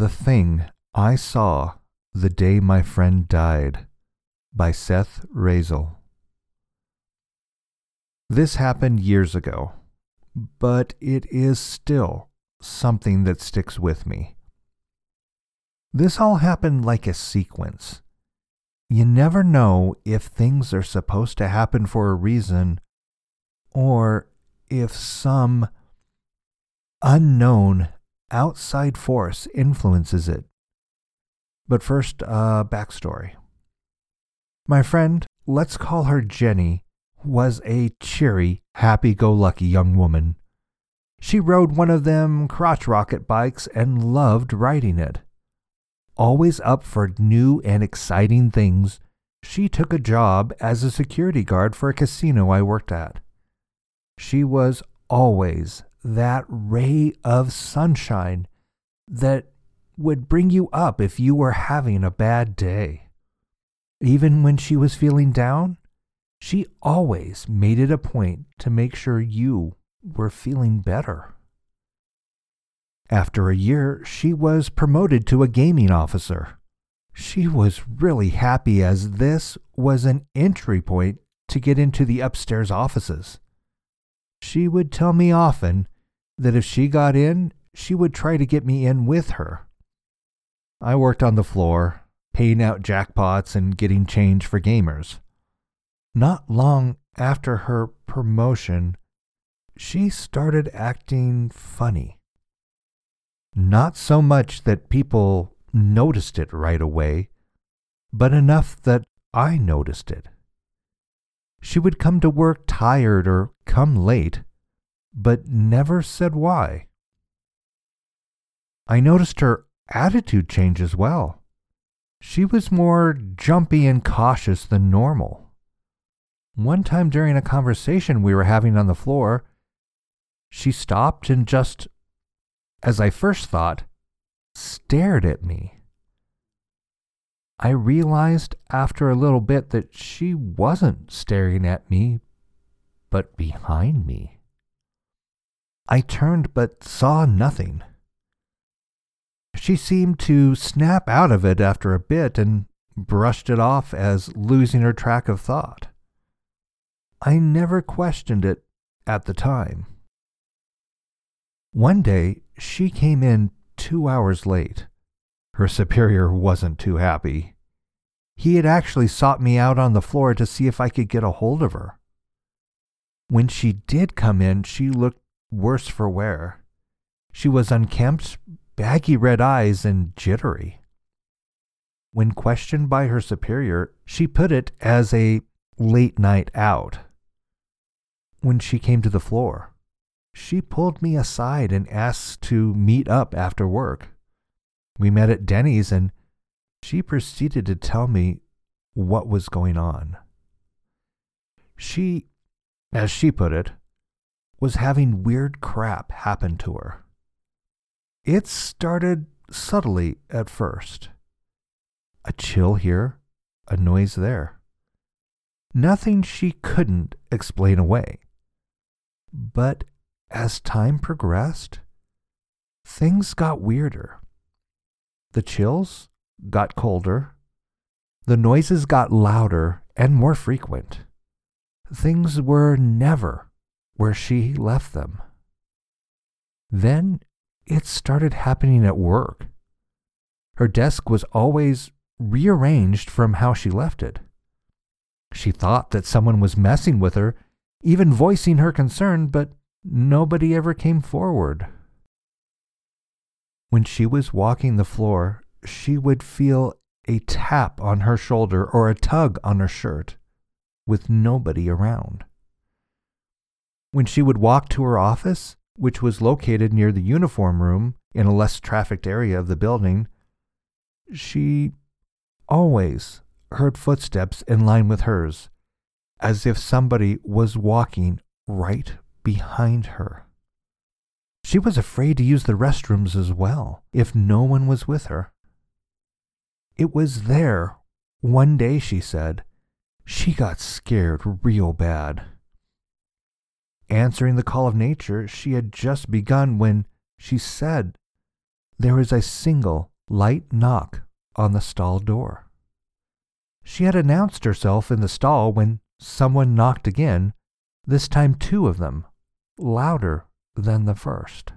The Thing I Saw the Day My Friend Died by Seth Raziel. This happened years ago, but it is still something that sticks with me. This all happened like a sequence. You never know if things are supposed to happen for a reason or if some unknown outside force influences it. But first, uh, backstory. My friend, let's call her Jenny, was a cheery, happy go lucky young woman. She rode one of them crotch rocket bikes and loved riding it. Always up for new and exciting things, she took a job as a security guard for a casino I worked at. She was always that ray of sunshine that would bring you up if you were having a bad day. Even when she was feeling down, she always made it a point to make sure you were feeling better. After a year, she was promoted to a gaming officer. She was really happy as this was an entry point to get into the upstairs offices. She would tell me often that if she got in, she would try to get me in with her. I worked on the floor, paying out jackpots and getting change for gamers. Not long after her promotion, she started acting funny. Not so much that people noticed it right away, but enough that I noticed it. She would come to work tired or come late, but never said why. I noticed her attitude change as well. She was more jumpy and cautious than normal. One time during a conversation we were having on the floor, she stopped and just, as I first thought, stared at me. I realized after a little bit that she wasn't staring at me, but behind me. I turned but saw nothing. She seemed to snap out of it after a bit and brushed it off as losing her track of thought. I never questioned it at the time. One day, she came in two hours late. Her superior wasn't too happy. He had actually sought me out on the floor to see if I could get a hold of her. When she did come in, she looked worse for wear. She was unkempt, baggy red eyes, and jittery. When questioned by her superior, she put it as a late night out. When she came to the floor, she pulled me aside and asked to meet up after work. We met at Denny's and she proceeded to tell me what was going on. She, as she put it, was having weird crap happen to her. It started subtly at first. A chill here, a noise there. Nothing she couldn't explain away. But as time progressed, things got weirder. The chills got colder. The noises got louder and more frequent. Things were never where she left them. Then it started happening at work. Her desk was always rearranged from how she left it. She thought that someone was messing with her, even voicing her concern, but nobody ever came forward. When she was walking the floor, she would feel a tap on her shoulder or a tug on her shirt, with nobody around. When she would walk to her office, which was located near the uniform room in a less trafficked area of the building, she always heard footsteps in line with hers, as if somebody was walking right behind her. She was afraid to use the restrooms as well if no one was with her. It was there one day, she said, she got scared real bad. Answering the call of nature, she had just begun when she said there was a single light knock on the stall door. She had announced herself in the stall when someone knocked again, this time two of them, louder than the first.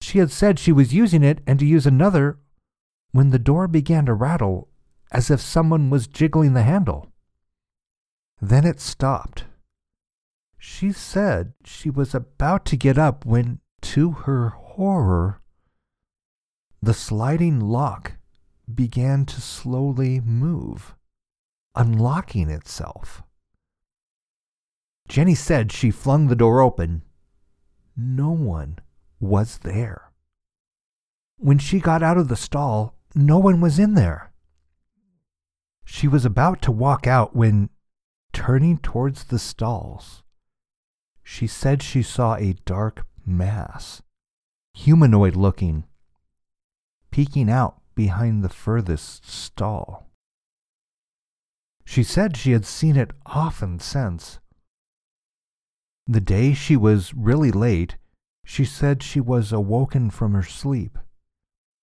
She had said she was using it and to use another when the door began to rattle as if someone was jiggling the handle. Then it stopped. She said she was about to get up when, to her horror, the sliding lock began to slowly move, unlocking itself. Jenny said she flung the door open. No one was there. When she got out of the stall, no one was in there. She was about to walk out when, turning towards the stalls, she said she saw a dark mass, humanoid looking, peeking out behind the furthest stall. She said she had seen it often since. The day she was really late, she said she was awoken from her sleep.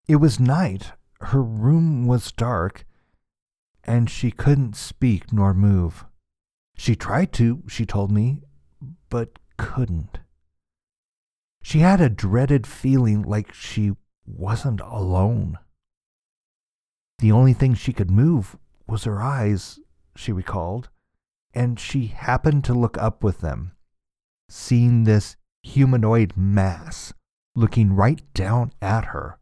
It was night, her room was dark, and she couldn't speak nor move. She tried to, she told me, but couldn't. She had a dreaded feeling like she wasn't alone. The only thing she could move was her eyes, she recalled, and she happened to look up with them, seeing this humanoid mass looking right down at her.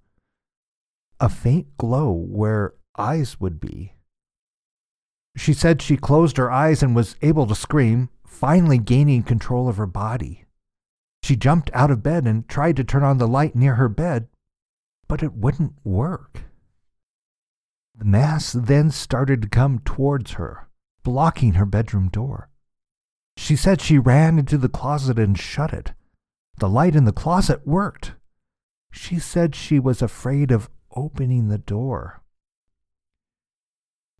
A faint glow where eyes would be. She said she closed her eyes and was able to scream, finally gaining control of her body. She jumped out of bed and tried to turn on the light near her bed, but it wouldn't work. The mass then started to come towards her, blocking her bedroom door. She said she ran into the closet and shut it. The light in the closet worked. She said she was afraid of opening the door.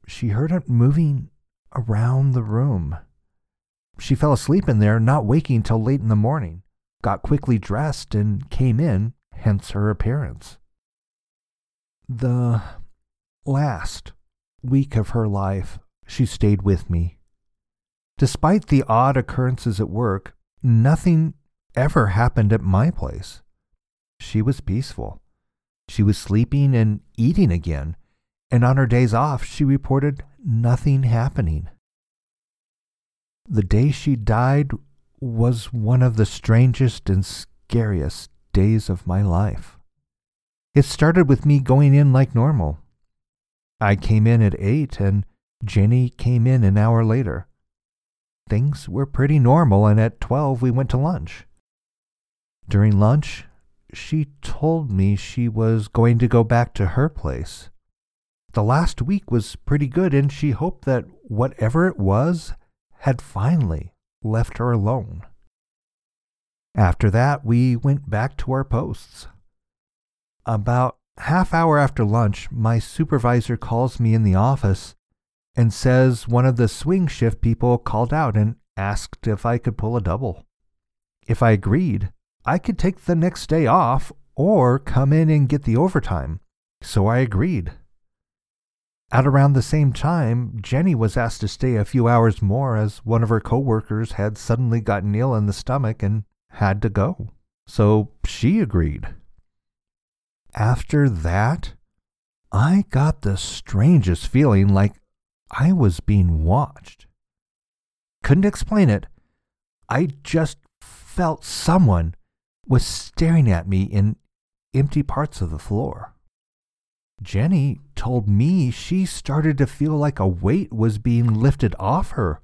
She heard it moving around the room. She fell asleep in there, not waking till late in the morning, got quickly dressed, and came in, hence her appearance. The last week of her life, she stayed with me. Despite the odd occurrences at work, nothing ever happened at my place. She was peaceful. She was sleeping and eating again, and on her days off, she reported nothing happening. The day she died was one of the strangest and scariest days of my life. It started with me going in like normal. I came in at 8 and Jenny came in an hour later. Things were pretty normal, and at 12 we went to lunch. During lunch, she told me she was going to go back to her place. The last week was pretty good, and she hoped that whatever it was had finally left her alone. After that, we went back to our posts. About half hour after lunch, my supervisor calls me in the office and says one of the swing shift people called out and asked if I could pull a double. If I agreed, I could take the next day off or come in and get the overtime. So I agreed. At around the same time, Jenny was asked to stay a few hours more as one of her coworkers had suddenly gotten ill in the stomach and had to go. So she agreed. After that, I got the strangest feeling like I was being watched. Couldn't explain it. I just felt someone was staring at me in empty parts of the floor. Jenny told me she started to feel like a weight was being lifted off her,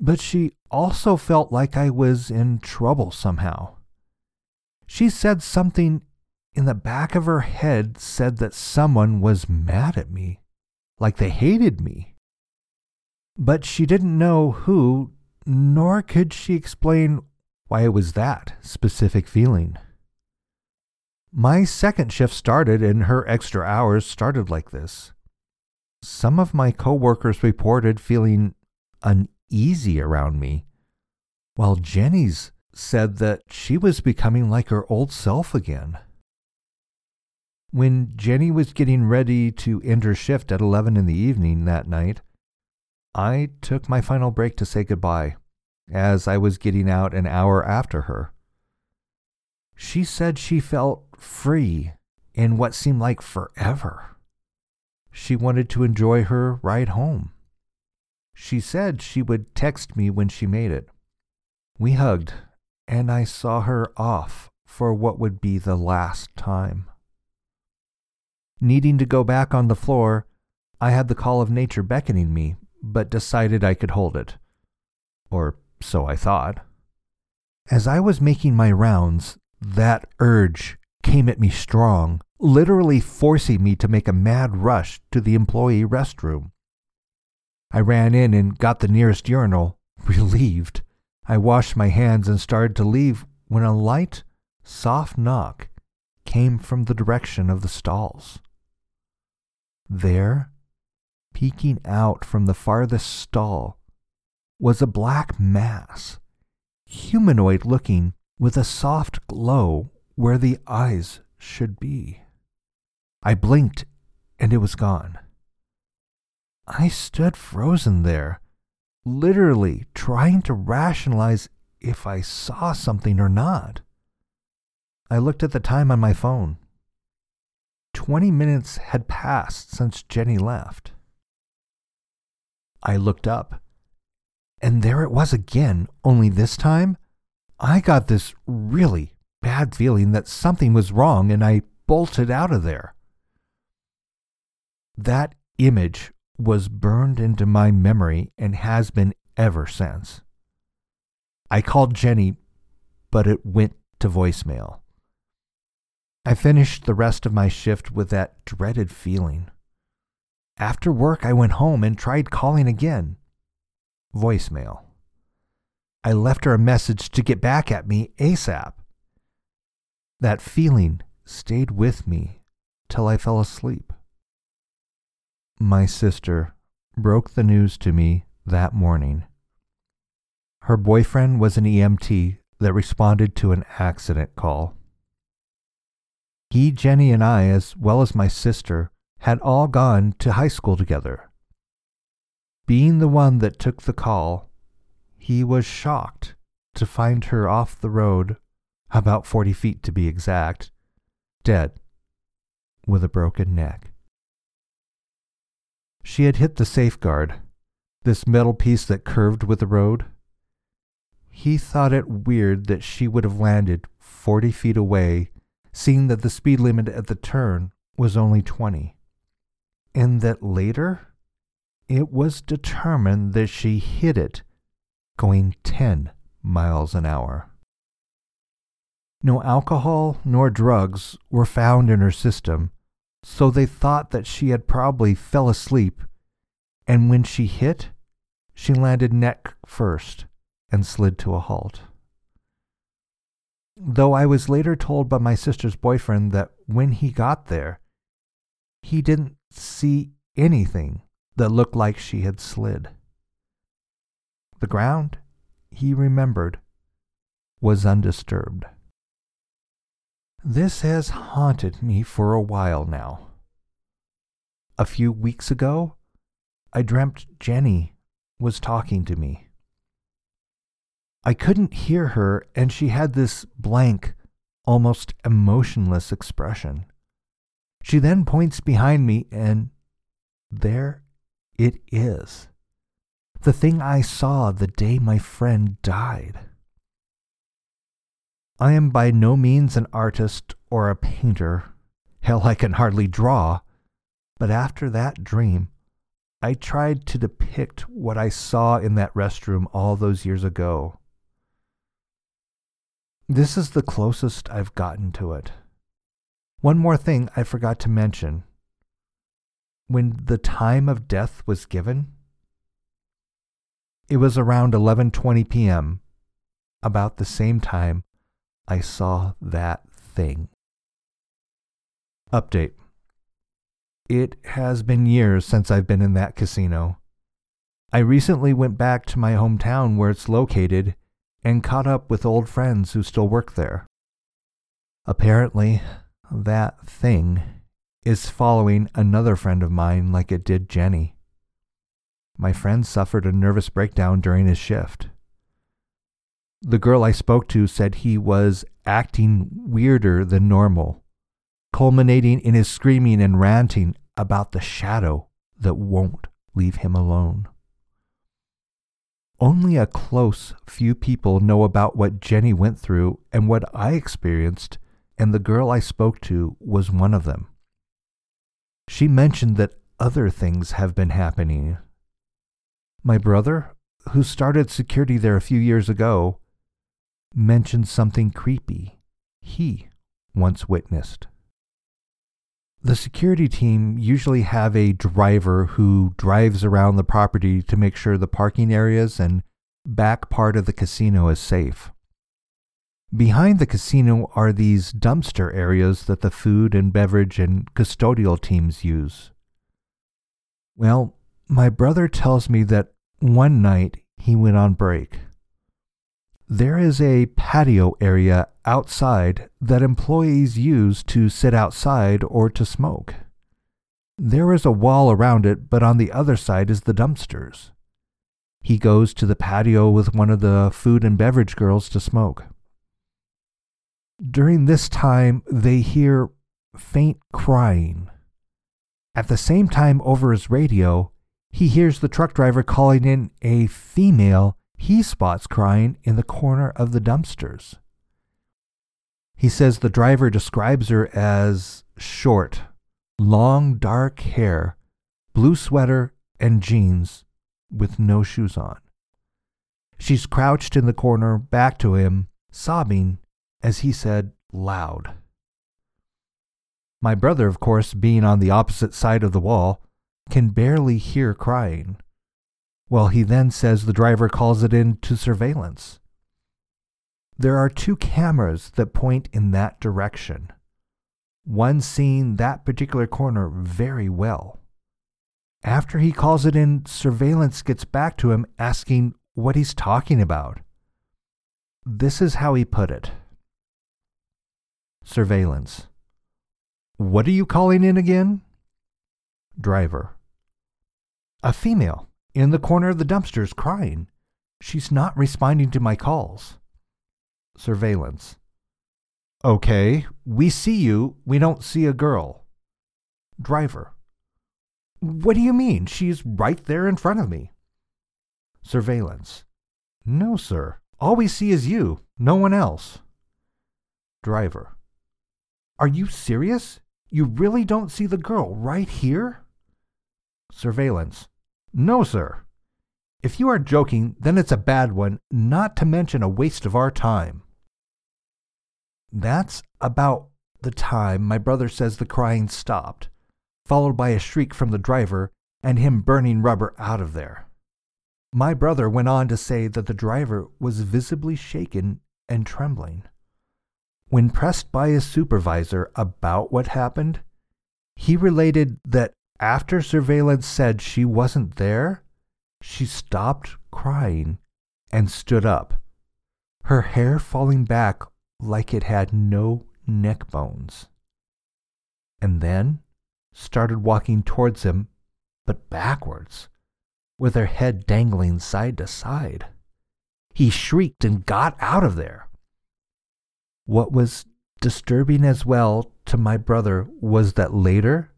but she also felt like I was in trouble somehow. She said something in the back of her head said that someone was mad at me, like they hated me. But she didn't know who, nor could she explain why it was that specific feeling. My second shift started, and her extra hours started like this. Some of my coworkers reported feeling uneasy around me, while Jenny's said that she was becoming like her old self again. When Jenny was getting ready to end her shift at 11 in the evening that night, I took my final break to say goodbye as I was getting out an hour after her. She said she felt free in what seemed like forever. She wanted to enjoy her ride home. She said she would text me when she made it. We hugged, and I saw her off for what would be the last time. Needing to go back on the floor, I had the call of nature beckoning me, but decided I could hold it. Or so I thought. As I was making my rounds, that urge came at me strong, literally forcing me to make a mad rush to the employee restroom. I ran in and got the nearest urinal, relieved. I washed my hands and started to leave when a light, soft knock came from the direction of the stalls. There, peeking out from the farthest stall, was a black mass, humanoid looking, with a soft glow where the eyes should be. I blinked and it was gone. I stood frozen there, literally trying to rationalize if I saw something or not. I looked at the time on my phone. Twenty minutes had passed since Jenny left. I looked up, and there it was again, only this time I got this really bad feeling that something was wrong and I bolted out of there. That image was burned into my memory and has been ever since. I called Jenny, but it went to voicemail. I finished the rest of my shift with that dreaded feeling. After work, I went home and tried calling again. Voicemail. I left her a message to get back at me ASAP. That feeling stayed with me till I fell asleep. My sister broke the news to me that morning. Her boyfriend was an EMT that responded to an accident call. He, Jenny, and I, as well as my sister, had all gone to high school together. Being the one that took the call, he was shocked to find her off the road, about 40 feet to be exact, dead, with a broken neck. She had hit the safeguard, this metal piece that curved with the road. He thought it weird that she would have landed 40 feet away seeing that the speed limit at the turn was only 20, and that later it was determined that she hit it going 10 miles an hour. No alcohol nor drugs were found in her system, so they thought that she had probably fell asleep, and when she hit, she landed neck first and slid to a halt though I was later told by my sister's boyfriend that when he got there, he didn't see anything that looked like she had slid. The ground, he remembered, was undisturbed. This has haunted me for a while now. A few weeks ago, I dreamt Jenny was talking to me. I couldn't hear her, and she had this blank, almost emotionless expression. She then points behind me, and there it is. The thing I saw the day my friend died. I am by no means an artist or a painter. Hell, I can hardly draw. But after that dream, I tried to depict what I saw in that restroom all those years ago. This is the closest I've gotten to it. One more thing I forgot to mention. When the time of death was given, it was around 11:20 p.m., about the same time I saw that thing. Update. It has been years since I've been in that casino. I recently went back to my hometown where it's located and caught up with old friends who still work there. Apparently, that thing is following another friend of mine like it did Jenny. My friend suffered a nervous breakdown during his shift. The girl I spoke to said he was acting weirder than normal, culminating in his screaming and ranting about the shadow that won't leave him alone. Only a close few people know about what Jenny went through and what I experienced, and the girl I spoke to was one of them. She mentioned that other things have been happening. My brother, who started security there a few years ago, mentioned something creepy he once witnessed. The security team usually have a driver who drives around the property to make sure the parking areas and back part of the casino is safe. Behind the casino are these dumpster areas that the food and beverage and custodial teams use. Well, my brother tells me that one night he went on break. There is a patio area outside that employees use to sit outside or to smoke. There is a wall around it, but on the other side is the dumpsters. He goes to the patio with one of the food and beverage girls to smoke. During this time, they hear faint crying. At the same time, over his radio, he hears the truck driver calling in a female he spots crying in the corner of the dumpsters. He says the driver describes her as short, long dark hair, blue sweater, and jeans with no shoes on. She's crouched in the corner back to him, sobbing, as he said, loud. My brother, of course, being on the opposite side of the wall, can barely hear crying. Well, he then says the driver calls it in to surveillance. There are two cameras that point in that direction, one seeing that particular corner very well. After he calls it in, surveillance gets back to him asking what he's talking about. This is how he put it Surveillance. What are you calling in again? Driver. A female in the corner of the dumpsters crying. She's not responding to my calls. Surveillance. Okay, we see you. We don't see a girl. Driver. What do you mean? She's right there in front of me. Surveillance. No, sir. All we see is you, no one else. Driver. Are you serious? You really don't see the girl right here? Surveillance. No, sir. If you are joking, then it's a bad one, not to mention a waste of our time. That's about the time my brother says the crying stopped, followed by a shriek from the driver and him burning rubber out of there. My brother went on to say that the driver was visibly shaken and trembling. When pressed by his supervisor about what happened, he related that after surveillance said she wasn't there, she stopped crying and stood up, her hair falling back like it had no neck bones. And then started walking towards him, but backwards, with her head dangling side to side. He shrieked and got out of there. What was disturbing as well to my brother was that later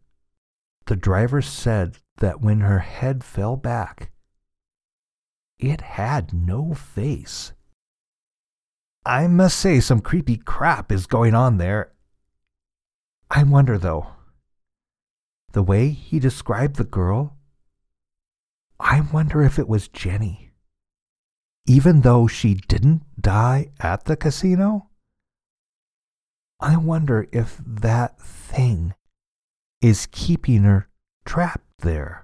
the driver said that when her head fell back, it had no face. I must say, some creepy crap is going on there. I wonder, though, the way he described the girl, I wonder if it was Jenny. Even though she didn't die at the casino? I wonder if that thing is keeping her trapped there.